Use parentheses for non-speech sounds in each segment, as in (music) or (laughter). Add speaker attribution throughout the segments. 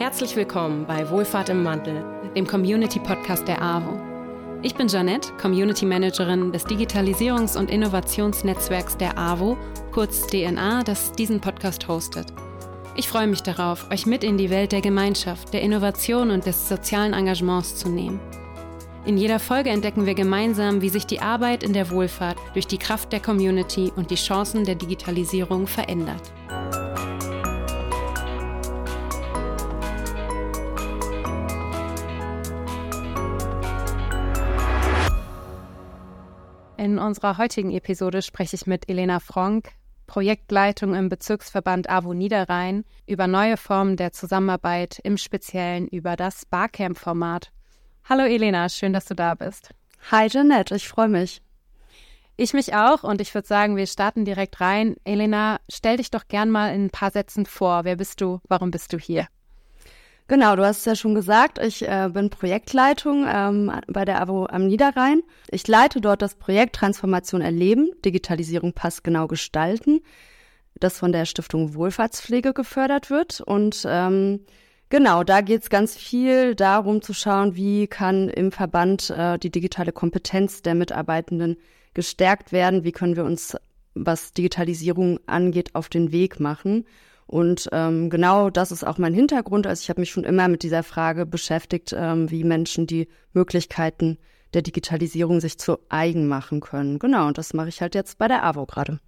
Speaker 1: Herzlich willkommen bei Wohlfahrt im Wandel, dem Community-Podcast der AWO. Ich bin Janette, Community Managerin des Digitalisierungs- und Innovationsnetzwerks der AWO, kurz DNA, das diesen Podcast hostet. Ich freue mich darauf, euch mit in die Welt der Gemeinschaft, der Innovation und des sozialen Engagements zu nehmen. In jeder Folge entdecken wir gemeinsam, wie sich die Arbeit in der Wohlfahrt durch die Kraft der Community und die Chancen der Digitalisierung verändert. In unserer heutigen Episode spreche ich mit Elena Fronk, Projektleitung im Bezirksverband AWO Niederrhein, über neue Formen der Zusammenarbeit, im Speziellen über das Barcamp-Format. Hallo Elena, schön, dass du da bist.
Speaker 2: Hi Jeanette, ich freue mich.
Speaker 1: Ich mich auch und ich würde sagen, wir starten direkt rein. Elena, stell dich doch gern mal in ein paar Sätzen vor. Wer bist du? Warum bist du hier?
Speaker 2: Genau, du hast es ja schon gesagt, ich äh, bin Projektleitung ähm, bei der AWO am Niederrhein. Ich leite dort das Projekt Transformation erleben, Digitalisierung passgenau gestalten, das von der Stiftung Wohlfahrtspflege gefördert wird. Und ähm, genau, da geht es ganz viel darum zu schauen, wie kann im Verband äh, die digitale Kompetenz der Mitarbeitenden gestärkt werden, wie können wir uns, was Digitalisierung angeht, auf den Weg machen. Und ähm, genau das ist auch mein Hintergrund. Also ich habe mich schon immer mit dieser Frage beschäftigt, ähm, wie Menschen die Möglichkeiten der Digitalisierung sich zu eigen machen können. Genau, und das mache ich halt jetzt bei der AWO gerade.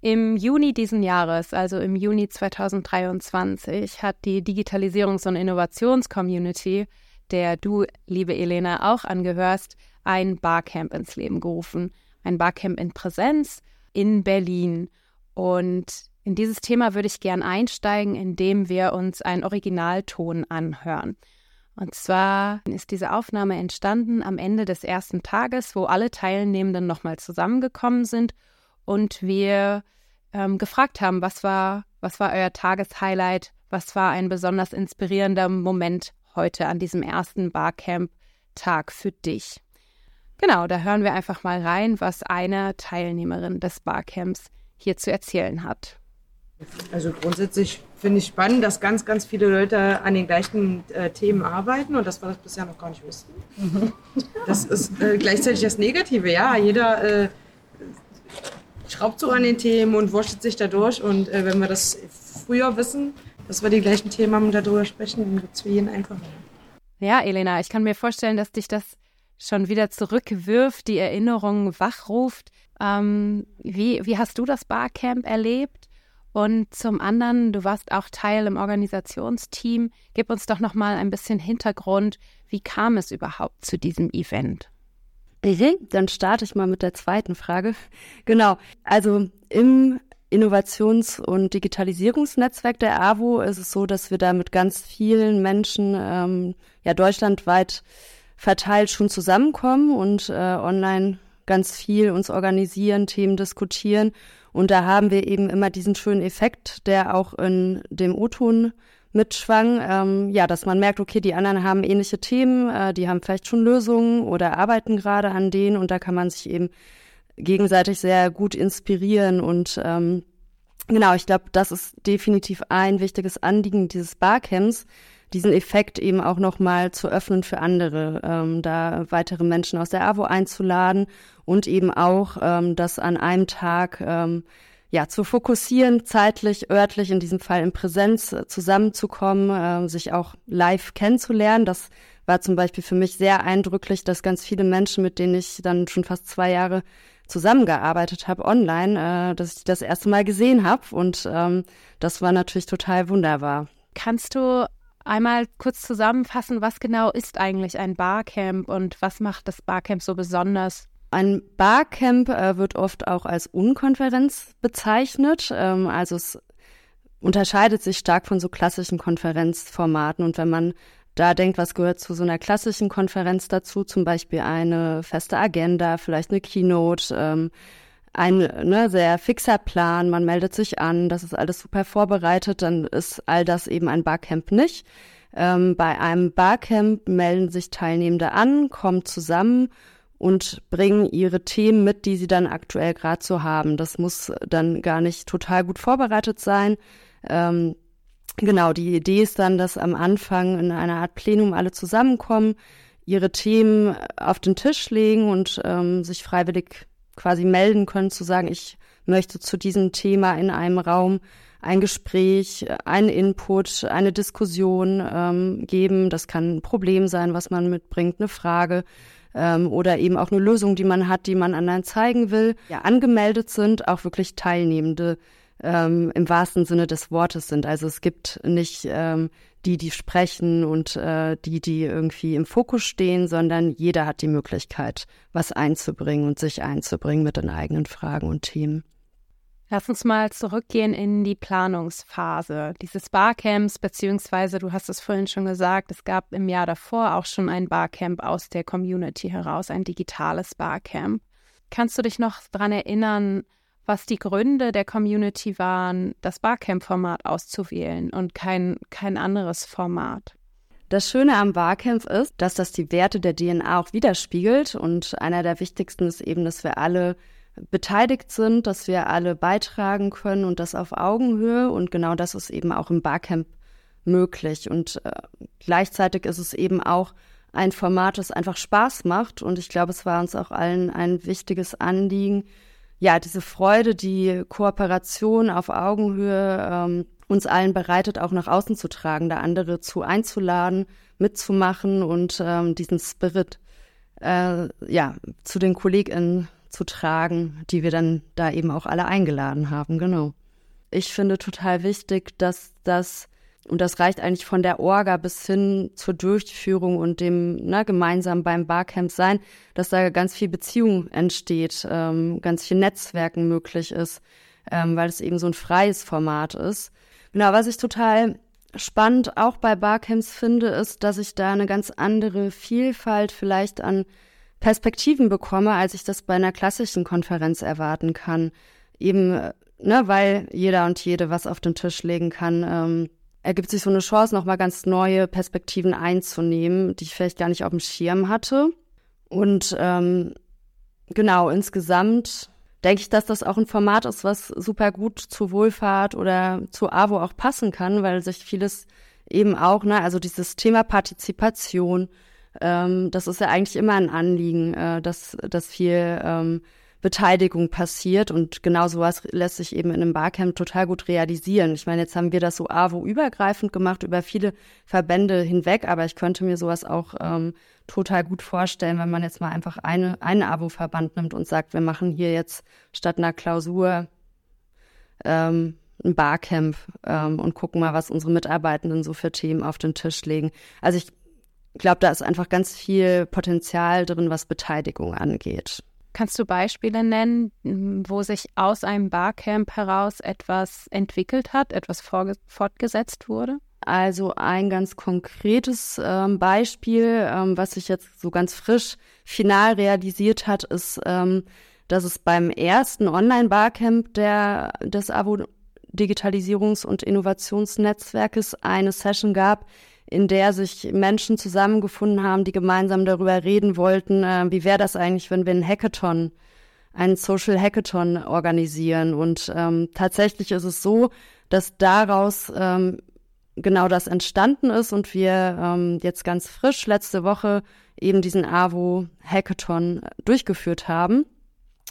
Speaker 1: Im Juni diesen Jahres, also im Juni 2023, hat die Digitalisierungs- und Innovationscommunity, der du, liebe Elena, auch angehörst, ein Barcamp ins Leben gerufen. Ein Barcamp in Präsenz in Berlin. Und in dieses Thema würde ich gern einsteigen, indem wir uns einen Originalton anhören. Und zwar ist diese Aufnahme entstanden am Ende des ersten Tages, wo alle Teilnehmenden nochmal zusammengekommen sind und wir ähm, gefragt haben, was war, was war euer Tageshighlight, was war ein besonders inspirierender Moment heute an diesem ersten Barcamp-Tag für dich. Genau, da hören wir einfach mal rein, was eine Teilnehmerin des Barcamps hier zu erzählen hat.
Speaker 3: Also grundsätzlich finde ich spannend, dass ganz, ganz viele Leute an den gleichen äh, Themen arbeiten und dass wir das bisher noch gar nicht wussten. (laughs) Das ist äh, gleichzeitig das Negative, ja. Jeder äh, schraubt so an den Themen und wurscht sich da durch. Und äh, wenn wir das früher wissen, dass wir die gleichen Themen haben und darüber sprechen, dann wird es für jeden einfacher.
Speaker 1: Ja, Elena, ich kann mir vorstellen, dass dich das schon wieder zurückwirft, die Erinnerungen wachruft. Ähm, wie, wie hast du das Barcamp erlebt? Und zum anderen, du warst auch Teil im Organisationsteam. Gib uns doch noch mal ein bisschen Hintergrund. Wie kam es überhaupt zu diesem Event?
Speaker 2: Dann starte ich mal mit der zweiten Frage. (laughs) Genau, also im Innovations- und Digitalisierungsnetzwerk der AWO ist es so, dass wir da mit ganz vielen Menschen ähm, ja deutschlandweit verteilt schon zusammenkommen und äh, online ganz viel uns organisieren, Themen diskutieren. Und da haben wir eben immer diesen schönen Effekt, der auch in dem O-Ton mitschwang, ähm, ja, dass man merkt, okay, die anderen haben ähnliche Themen, äh, die haben vielleicht schon Lösungen oder arbeiten gerade an denen. Und da kann man sich eben gegenseitig sehr gut inspirieren. Und ähm, genau, ich glaube, das ist definitiv ein wichtiges Anliegen dieses Barcamps, diesen Effekt eben auch nochmal zu öffnen für andere, ähm, da weitere Menschen aus der AWO einzuladen und eben auch ähm, das an einem Tag ähm, ja zu fokussieren, zeitlich, örtlich, in diesem Fall in Präsenz äh, zusammenzukommen, äh, sich auch live kennenzulernen. Das war zum Beispiel für mich sehr eindrücklich, dass ganz viele Menschen, mit denen ich dann schon fast zwei Jahre zusammengearbeitet habe online, äh, dass ich das erste Mal gesehen habe und ähm, das war natürlich total wunderbar.
Speaker 1: Kannst du einmal kurz zusammenfassen, was genau ist eigentlich ein Barcamp und was macht das Barcamp so besonders?
Speaker 2: Ein Barcamp äh, wird oft auch als Unkonferenz bezeichnet. Ähm, also es unterscheidet sich stark von so klassischen Konferenzformaten. Und wenn man da denkt, was gehört zu so einer klassischen Konferenz dazu, zum Beispiel eine feste Agenda, vielleicht eine Keynote, ähm, ein ne, sehr fixer Plan, man meldet sich an, das ist alles super vorbereitet, dann ist all das eben ein Barcamp nicht. Ähm, bei einem Barcamp melden sich Teilnehmende an, kommen zusammen und bringen ihre Themen mit, die sie dann aktuell gerade so haben. Das muss dann gar nicht total gut vorbereitet sein. Ähm, genau, die Idee ist dann, dass am Anfang in einer Art Plenum alle zusammenkommen, ihre Themen auf den Tisch legen und ähm, sich freiwillig quasi melden können, zu sagen, ich möchte zu diesem Thema in einem Raum ein Gespräch, einen Input, eine Diskussion ähm, geben. Das kann ein Problem sein, was man mitbringt, eine Frage ähm, oder eben auch eine Lösung, die man hat, die man anderen zeigen will. Ja, angemeldet sind auch wirklich Teilnehmende ähm, im wahrsten Sinne des Wortes sind. Also es gibt nicht ähm, die, die sprechen und äh, die, die irgendwie im Fokus stehen, sondern jeder hat die Möglichkeit, was einzubringen und sich einzubringen mit den eigenen Fragen und Themen.
Speaker 1: Lass uns mal zurückgehen in die Planungsphase dieses Barcamps, beziehungsweise du hast es vorhin schon gesagt, es gab im Jahr davor auch schon ein Barcamp aus der Community heraus, ein digitales Barcamp. Kannst du dich noch daran erinnern, was die Gründe der Community waren, das Barcamp-Format auszuwählen und kein, kein anderes Format?
Speaker 2: Das Schöne am Barcamp ist, dass das die Werte der DNA auch widerspiegelt und einer der wichtigsten ist eben, dass wir alle beteiligt sind, dass wir alle beitragen können und das auf Augenhöhe. Und genau das ist eben auch im Barcamp möglich. Und äh, gleichzeitig ist es eben auch ein Format, das einfach Spaß macht. Und ich glaube, es war uns auch allen ein wichtiges Anliegen, ja, diese Freude, die Kooperation auf Augenhöhe ähm, uns allen bereitet, auch nach außen zu tragen, da andere zu einzuladen, mitzumachen und ähm, diesen Spirit äh, ja, zu den KollegInnen zu tragen, die wir dann da eben auch alle eingeladen haben, genau. Ich finde total wichtig, dass das, und das reicht eigentlich von der Orga bis hin zur Durchführung und dem ne, gemeinsam beim Barcamp sein, dass da ganz viel Beziehung entsteht, ähm, ganz viel Netzwerken möglich ist, ähm, weil es eben so ein freies Format ist. Genau, was ich total spannend auch bei Barcamps finde, ist, dass ich da eine ganz andere Vielfalt vielleicht an Perspektiven bekomme, als ich das bei einer klassischen Konferenz erwarten kann. Eben, ne, weil jeder und jede was auf den Tisch legen kann, ähm, ergibt sich so eine Chance, nochmal ganz neue Perspektiven einzunehmen, die ich vielleicht gar nicht auf dem Schirm hatte. Und ähm, genau, insgesamt denke ich, dass das auch ein Format ist, was super gut zu Wohlfahrt oder zu AWO auch passen kann, weil sich vieles eben auch, ne, also dieses Thema Partizipation, ähm, das ist ja eigentlich immer ein Anliegen, äh, dass, dass viel ähm, Beteiligung passiert und genau sowas lässt sich eben in einem Barcamp total gut realisieren. Ich meine, jetzt haben wir das so AWO-übergreifend gemacht, über viele Verbände hinweg, aber ich könnte mir sowas auch ähm, total gut vorstellen, wenn man jetzt mal einfach eine, einen AWO-Verband nimmt und sagt, wir machen hier jetzt statt einer Klausur ähm, ein Barcamp ähm, und gucken mal, was unsere Mitarbeitenden so für Themen auf den Tisch legen. Also ich ich glaube, da ist einfach ganz viel Potenzial drin, was Beteiligung angeht.
Speaker 1: Kannst du Beispiele nennen, wo sich aus einem Barcamp heraus etwas entwickelt hat, etwas fortgesetzt wurde?
Speaker 2: Also ein ganz konkretes ähm, Beispiel, ähm, was sich jetzt so ganz frisch final realisiert hat, ist, ähm, dass es beim ersten Online-Barcamp der, des AWO Digitalisierungs- und Innovationsnetzwerkes eine Session gab, in der sich Menschen zusammengefunden haben, die gemeinsam darüber reden wollten, äh, wie wäre das eigentlich, wenn wir einen Hackathon, einen Social Hackathon organisieren. Und ähm, tatsächlich ist es so, dass daraus ähm, genau das entstanden ist und wir ähm, jetzt ganz frisch letzte Woche eben diesen AWO Hackathon durchgeführt haben.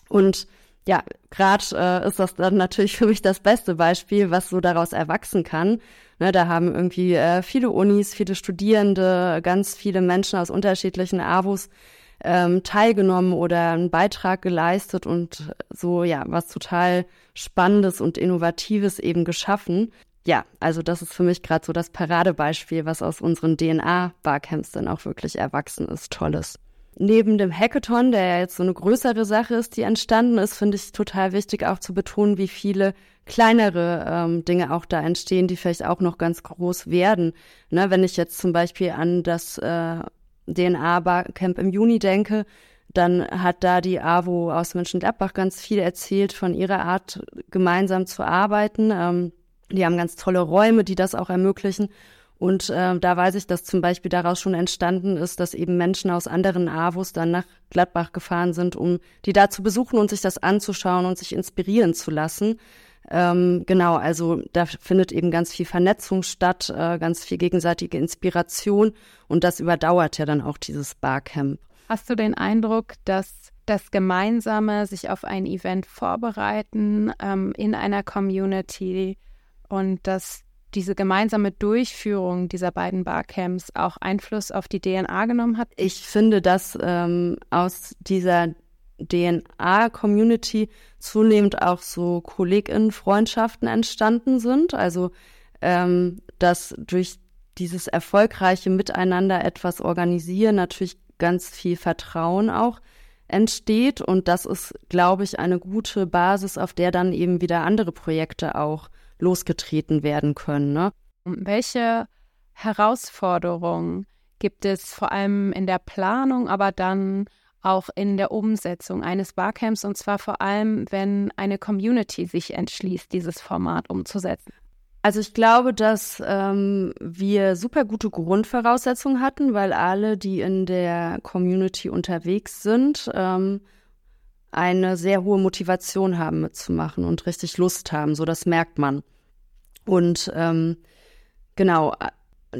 Speaker 2: Und ja, gerade äh, ist das dann natürlich für mich das beste Beispiel, was so daraus erwachsen kann. Ne, da haben irgendwie äh, viele Unis, viele Studierende, ganz viele Menschen aus unterschiedlichen AWOs ähm, teilgenommen oder einen Beitrag geleistet und so, ja, was total Spannendes und Innovatives eben geschaffen. Ja, also das ist für mich gerade so das Paradebeispiel, was aus unseren DNA-Barcamps dann auch wirklich erwachsen ist. Tolles. Neben dem Hackathon, der ja jetzt so eine größere Sache ist, die entstanden ist, finde ich total wichtig auch zu betonen, wie viele kleinere ähm, Dinge auch da entstehen, die vielleicht auch noch ganz groß werden. Ne, wenn ich jetzt zum Beispiel an das äh, DNA-Barcamp im Juni denke, dann hat da die AWO aus Mönchengladbach ganz viel erzählt von ihrer Art, gemeinsam zu arbeiten. Ähm, die haben ganz tolle Räume, die das auch ermöglichen. Und äh, da weiß ich, dass zum Beispiel daraus schon entstanden ist, dass eben Menschen aus anderen AWOs dann nach Gladbach gefahren sind, um die da zu besuchen und sich das anzuschauen und sich inspirieren zu lassen. Ähm, genau, also da findet eben ganz viel Vernetzung statt, äh, ganz viel gegenseitige Inspiration und das überdauert ja dann auch dieses Barcamp.
Speaker 1: Hast du den Eindruck, dass das gemeinsame sich auf ein Event vorbereiten ähm, in einer Community und dass diese gemeinsame Durchführung dieser beiden Barcamps auch Einfluss auf die DNA genommen hat?
Speaker 2: Ich finde, dass ähm, aus dieser DNA-Community zunehmend auch so KollegInnen-Freundschaften entstanden sind. Also, ähm, dass durch dieses erfolgreiche Miteinander etwas organisieren natürlich ganz viel Vertrauen auch entsteht. Und das ist, glaube ich, eine gute Basis, auf der dann eben wieder andere Projekte auch losgetreten werden können. Ne?
Speaker 1: Welche Herausforderungen gibt es vor allem in der Planung, aber dann auch in der Umsetzung eines Barcamps und zwar vor allem, wenn eine Community sich entschließt, dieses Format umzusetzen?
Speaker 2: Also ich glaube, dass ähm, wir super gute Grundvoraussetzungen hatten, weil alle, die in der Community unterwegs sind, ähm, eine sehr hohe Motivation haben mitzumachen und richtig Lust haben. So, das merkt man. Und ähm, genau,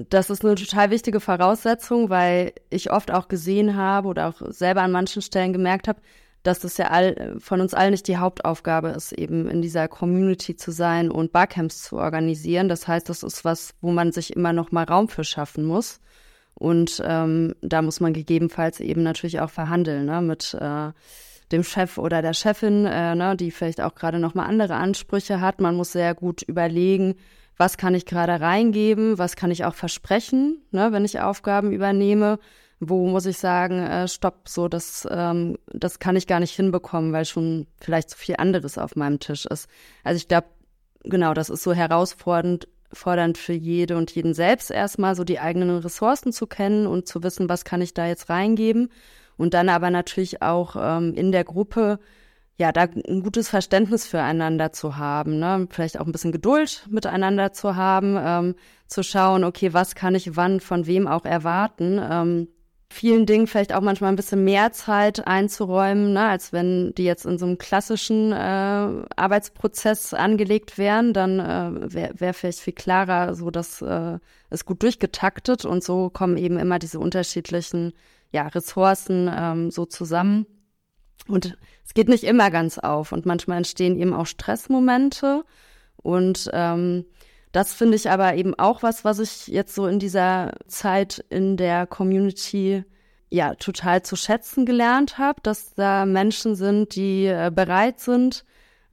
Speaker 2: das ist eine total wichtige Voraussetzung, weil ich oft auch gesehen habe oder auch selber an manchen Stellen gemerkt habe, dass das ja all, von uns allen nicht die Hauptaufgabe ist, eben in dieser Community zu sein und Barcamps zu organisieren. Das heißt, das ist was, wo man sich immer noch mal Raum für schaffen muss. Und ähm, da muss man gegebenenfalls eben natürlich auch verhandeln ne, mit äh, dem Chef oder der Chefin, äh, ne, die vielleicht auch gerade noch mal andere Ansprüche hat. Man muss sehr gut überlegen, was kann ich gerade reingeben, was kann ich auch versprechen, ne, wenn ich Aufgaben übernehme. Wo muss ich sagen, äh, stopp, so das, ähm, das kann ich gar nicht hinbekommen, weil schon vielleicht so viel anderes auf meinem Tisch ist. Also ich glaube, genau, das ist so herausfordernd, fordernd für jede und jeden selbst erstmal so die eigenen Ressourcen zu kennen und zu wissen, was kann ich da jetzt reingeben und dann aber natürlich auch ähm, in der Gruppe ja, da ein gutes Verständnis füreinander zu haben, ne? vielleicht auch ein bisschen Geduld miteinander zu haben, ähm, zu schauen, okay, was kann ich wann von wem auch erwarten. Ähm, vielen Dingen vielleicht auch manchmal ein bisschen mehr Zeit einzuräumen, ne, als wenn die jetzt in so einem klassischen äh, Arbeitsprozess angelegt wären, dann äh, wäre wär vielleicht viel klarer, so dass äh, es gut durchgetaktet und so kommen eben immer diese unterschiedlichen ja, Ressourcen ähm, so zusammen. Und es geht nicht immer ganz auf und manchmal entstehen eben auch Stressmomente. Und ähm, das finde ich aber eben auch was, was ich jetzt so in dieser Zeit in der Community ja total zu schätzen gelernt habe, dass da Menschen sind, die äh, bereit sind,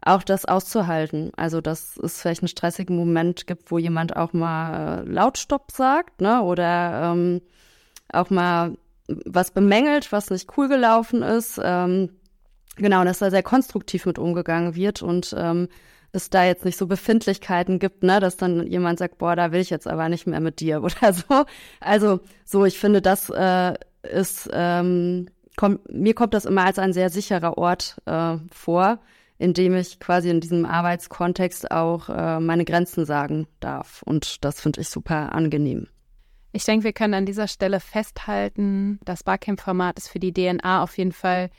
Speaker 2: auch das auszuhalten. Also, dass es vielleicht einen stressigen Moment gibt, wo jemand auch mal äh, laut Stopp sagt, ne? Oder ähm, auch mal was bemängelt, was nicht cool gelaufen ist. Ähm, genau, dass da sehr konstruktiv mit umgegangen wird und ähm, es da jetzt nicht so Befindlichkeiten gibt, ne, dass dann jemand sagt, boah, da will ich jetzt aber nicht mehr mit dir (laughs) oder so. Also so, ich finde, das äh, ist, ähm, kommt, mir kommt das immer als ein sehr sicherer Ort äh, vor, in dem ich quasi in diesem Arbeitskontext auch äh, meine Grenzen sagen darf. Und das finde ich super angenehm.
Speaker 1: Ich denke, wir können an dieser Stelle festhalten, das Barcamp-Format ist für die DNA auf jeden Fall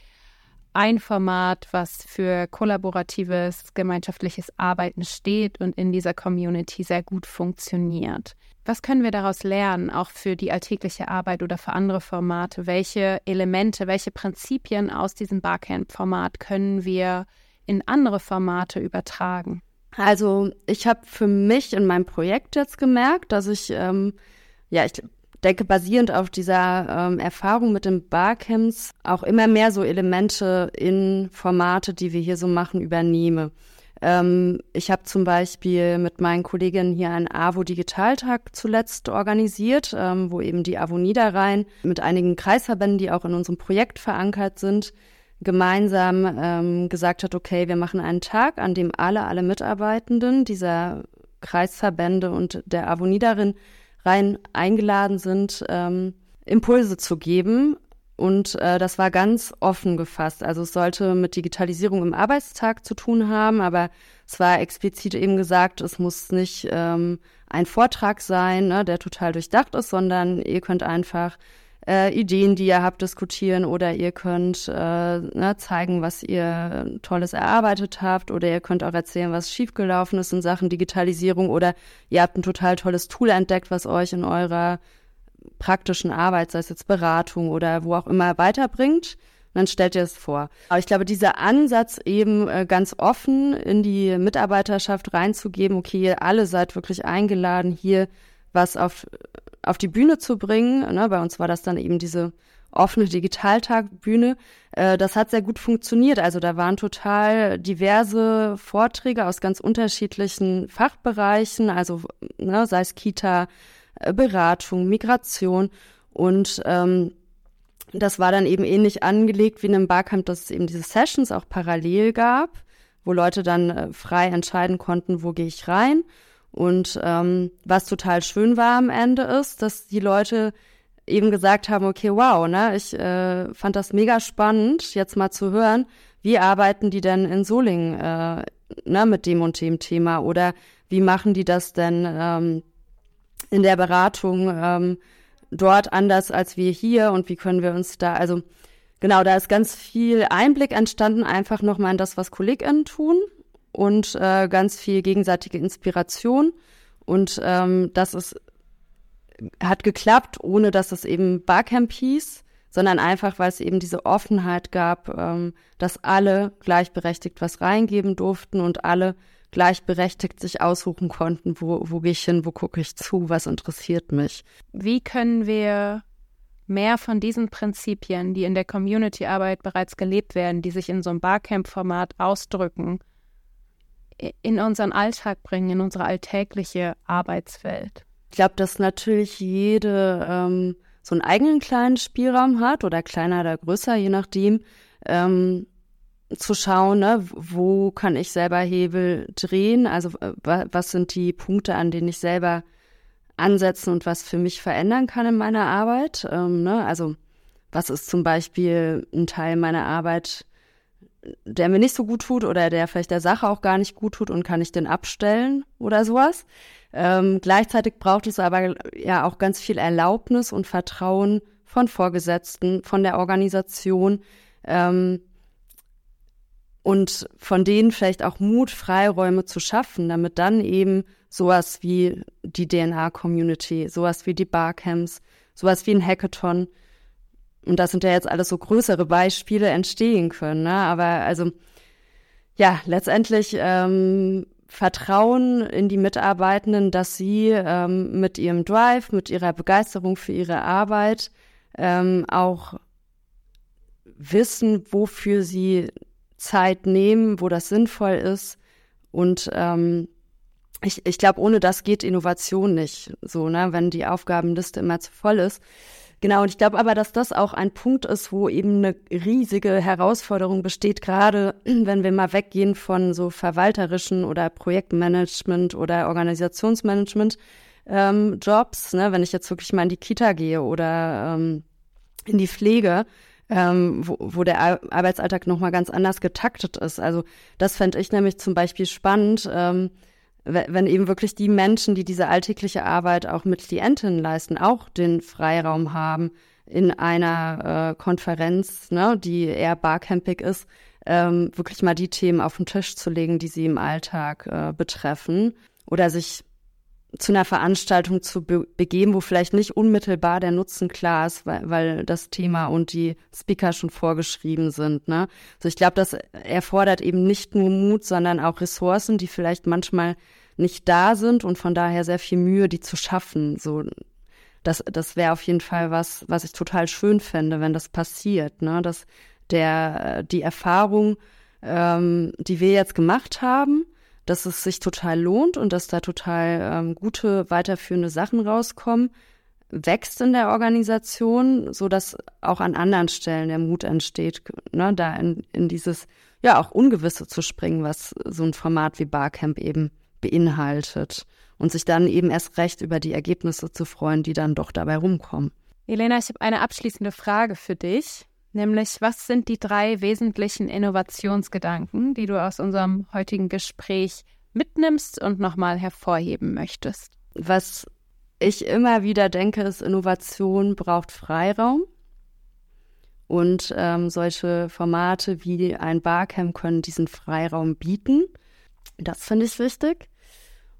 Speaker 1: ein Format, was für kollaboratives, gemeinschaftliches Arbeiten steht und in dieser Community sehr gut funktioniert. Was können wir daraus lernen, auch für die alltägliche Arbeit oder für andere Formate? Welche Elemente, welche Prinzipien aus diesem Barcamp-Format können wir in andere Formate übertragen?
Speaker 2: Also ich habe für mich in meinem Projekt jetzt gemerkt, dass ich ähm, ja, ich denke, basierend auf dieser ähm, Erfahrung mit den Barcamps auch immer mehr so Elemente in Formate, die wir hier so machen, übernehme. Ähm, ich habe zum Beispiel mit meinen Kolleginnen hier einen AWO Digitaltag zuletzt organisiert, ähm, wo eben die AWO Niederrhein mit einigen Kreisverbänden, die auch in unserem Projekt verankert sind, gemeinsam ähm, gesagt hat, okay, wir machen einen Tag, an dem alle, alle Mitarbeitenden dieser Kreisverbände und der AWO Niederrhein rein eingeladen sind, ähm, Impulse zu geben. Und äh, das war ganz offen gefasst. Also es sollte mit Digitalisierung im Arbeitstag zu tun haben, aber es war explizit eben gesagt, es muss nicht ähm, ein Vortrag sein, ne, der total durchdacht ist, sondern ihr könnt einfach äh, Ideen, die ihr habt, diskutieren oder ihr könnt äh, ne, zeigen, was ihr Tolles erarbeitet habt oder ihr könnt auch erzählen, was schiefgelaufen ist in Sachen Digitalisierung oder ihr habt ein total tolles Tool entdeckt, was euch in eurer praktischen Arbeit, sei es jetzt Beratung oder wo auch immer, weiterbringt. dann stellt ihr es vor. Aber ich glaube, dieser Ansatz eben äh, ganz offen in die Mitarbeiterschaft reinzugeben, okay, ihr alle seid wirklich eingeladen, hier was auf auf die Bühne zu bringen. Ne? Bei uns war das dann eben diese offene Digitaltagbühne. Äh, das hat sehr gut funktioniert. Also da waren total diverse Vorträge aus ganz unterschiedlichen Fachbereichen, also ne, sei es Kita, äh, Beratung, Migration und ähm, das war dann eben ähnlich angelegt wie in einem Barcamp, dass es eben diese Sessions auch parallel gab, wo Leute dann äh, frei entscheiden konnten, wo gehe ich rein. Und ähm, was total schön war am Ende ist, dass die Leute eben gesagt haben, okay, wow, ne, ich äh, fand das mega spannend, jetzt mal zu hören, wie arbeiten die denn in Solingen äh, ne, mit dem und dem Thema? Oder wie machen die das denn ähm, in der Beratung ähm, dort anders als wir hier? Und wie können wir uns da, also genau, da ist ganz viel Einblick entstanden, einfach nochmal in das, was KollegInnen tun und äh, ganz viel gegenseitige Inspiration. Und ähm, das ist, hat geklappt, ohne dass es eben Barcamp hieß, sondern einfach, weil es eben diese Offenheit gab, ähm, dass alle gleichberechtigt was reingeben durften und alle gleichberechtigt sich aussuchen konnten, wo, wo gehe ich hin, wo gucke ich zu, was interessiert mich.
Speaker 1: Wie können wir mehr von diesen Prinzipien, die in der Community-Arbeit bereits gelebt werden, die sich in so einem Barcamp-Format ausdrücken, in unseren Alltag bringen, in unsere alltägliche Arbeitswelt?
Speaker 2: Ich glaube, dass natürlich jede ähm, so einen eigenen kleinen Spielraum hat oder kleiner oder größer, je nachdem, ähm, zu schauen, ne, wo kann ich selber Hebel drehen, also äh, was sind die Punkte, an denen ich selber ansetzen und was für mich verändern kann in meiner Arbeit. Ähm, ne? Also was ist zum Beispiel ein Teil meiner Arbeit, der mir nicht so gut tut oder der vielleicht der Sache auch gar nicht gut tut und kann ich den abstellen oder sowas. Ähm, gleichzeitig braucht es aber ja auch ganz viel Erlaubnis und Vertrauen von Vorgesetzten, von der Organisation ähm, und von denen vielleicht auch Mut, Freiräume zu schaffen, damit dann eben sowas wie die DNA-Community, sowas wie die Barcamps, sowas wie ein Hackathon und das sind ja jetzt alles so größere Beispiele entstehen können. Ne? Aber also ja, letztendlich ähm, Vertrauen in die Mitarbeitenden, dass sie ähm, mit ihrem Drive, mit ihrer Begeisterung für ihre Arbeit ähm, auch wissen, wofür sie Zeit nehmen, wo das sinnvoll ist. Und ähm, ich, ich glaube, ohne das geht Innovation nicht. So, ne, wenn die Aufgabenliste immer zu voll ist. Genau, und ich glaube aber, dass das auch ein Punkt ist, wo eben eine riesige Herausforderung besteht, gerade (clears throat) wenn wir mal weggehen von so verwalterischen oder Projektmanagement oder Organisationsmanagement ähm, Jobs, ne, wenn ich jetzt wirklich mal in die Kita gehe oder ähm, in die Pflege, ähm, wo, wo der Arbeitsalltag nochmal ganz anders getaktet ist. Also das fände ich nämlich zum Beispiel spannend, ähm, wenn eben wirklich die Menschen, die diese alltägliche Arbeit auch mit Klientinnen leisten, auch den Freiraum haben, in einer äh, Konferenz, ne, die eher barcampig ist, ähm, wirklich mal die Themen auf den Tisch zu legen, die sie im Alltag äh, betreffen. Oder sich zu einer Veranstaltung zu be begeben, wo vielleicht nicht unmittelbar der Nutzen klar ist, weil, weil das Thema und die Speaker schon vorgeschrieben sind. Ne? Also ich glaube, das erfordert eben nicht nur Mut, sondern auch Ressourcen, die vielleicht manchmal nicht da sind und von daher sehr viel Mühe, die zu schaffen. So, das, das wäre auf jeden Fall was, was ich total schön fände, wenn das passiert. Ne? Dass der, die Erfahrung, ähm, die wir jetzt gemacht haben, dass es sich total lohnt und dass da total ähm, gute weiterführende Sachen rauskommen, wächst in der Organisation, so dass auch an anderen Stellen der Mut entsteht, ne, da in, in dieses ja auch Ungewisse zu springen, was so ein Format wie Barcamp eben beinhaltet und sich dann eben erst recht über die Ergebnisse zu freuen, die dann doch dabei rumkommen.
Speaker 1: Elena, ich habe eine abschließende Frage für dich. Nämlich, was sind die drei wesentlichen Innovationsgedanken, die du aus unserem heutigen Gespräch mitnimmst und nochmal hervorheben möchtest?
Speaker 2: Was ich immer wieder denke, ist, Innovation braucht Freiraum. Und ähm, solche Formate wie ein Barcamp können diesen Freiraum bieten. Das finde ich wichtig.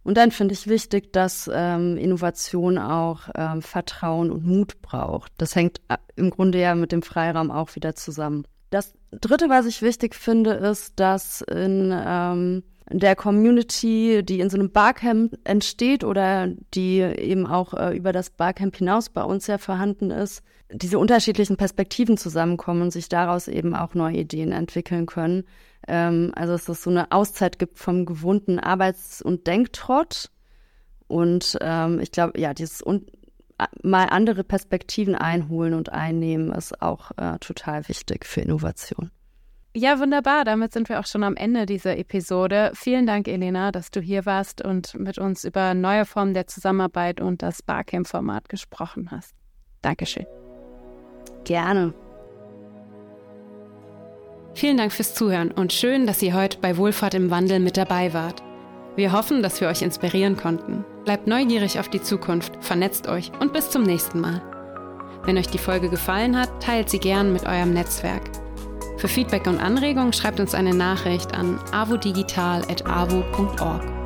Speaker 2: Und dann finde ich wichtig, dass ähm, Innovation auch ähm, Vertrauen und Mut braucht. Das hängt äh, im Grunde ja mit dem Freiraum auch wieder zusammen. Das Dritte, was ich wichtig finde, ist, dass in ähm, der Community, die in so einem Barcamp entsteht oder die eben auch äh, über das Barcamp hinaus bei uns ja vorhanden ist, diese unterschiedlichen Perspektiven zusammenkommen und sich daraus eben auch neue Ideen entwickeln können. Ähm, also dass es so eine Auszeit gibt vom gewohnten Arbeits- und Denktrott. Und ähm, ich glaube, ja, dieses mal andere Perspektiven einholen und einnehmen ist auch äh, total wichtig für Innovation.
Speaker 1: Ja, wunderbar. Damit sind wir auch schon am Ende dieser Episode. Vielen Dank, Elena, dass du hier warst und mit uns über neue Formen der Zusammenarbeit und das Barcamp-Format gesprochen hast. Dankeschön.
Speaker 2: Gerne.
Speaker 1: Vielen Dank fürs Zuhören und schön, dass ihr heute bei Wohlfahrt im Wandel mit dabei wart. Wir hoffen, dass wir euch inspirieren konnten. Bleibt neugierig auf die Zukunft, vernetzt euch und bis zum nächsten Mal. Wenn euch die Folge gefallen hat, teilt sie gern mit eurem Netzwerk. Für Feedback und Anregungen schreibt uns eine Nachricht an avodigital.avo.org.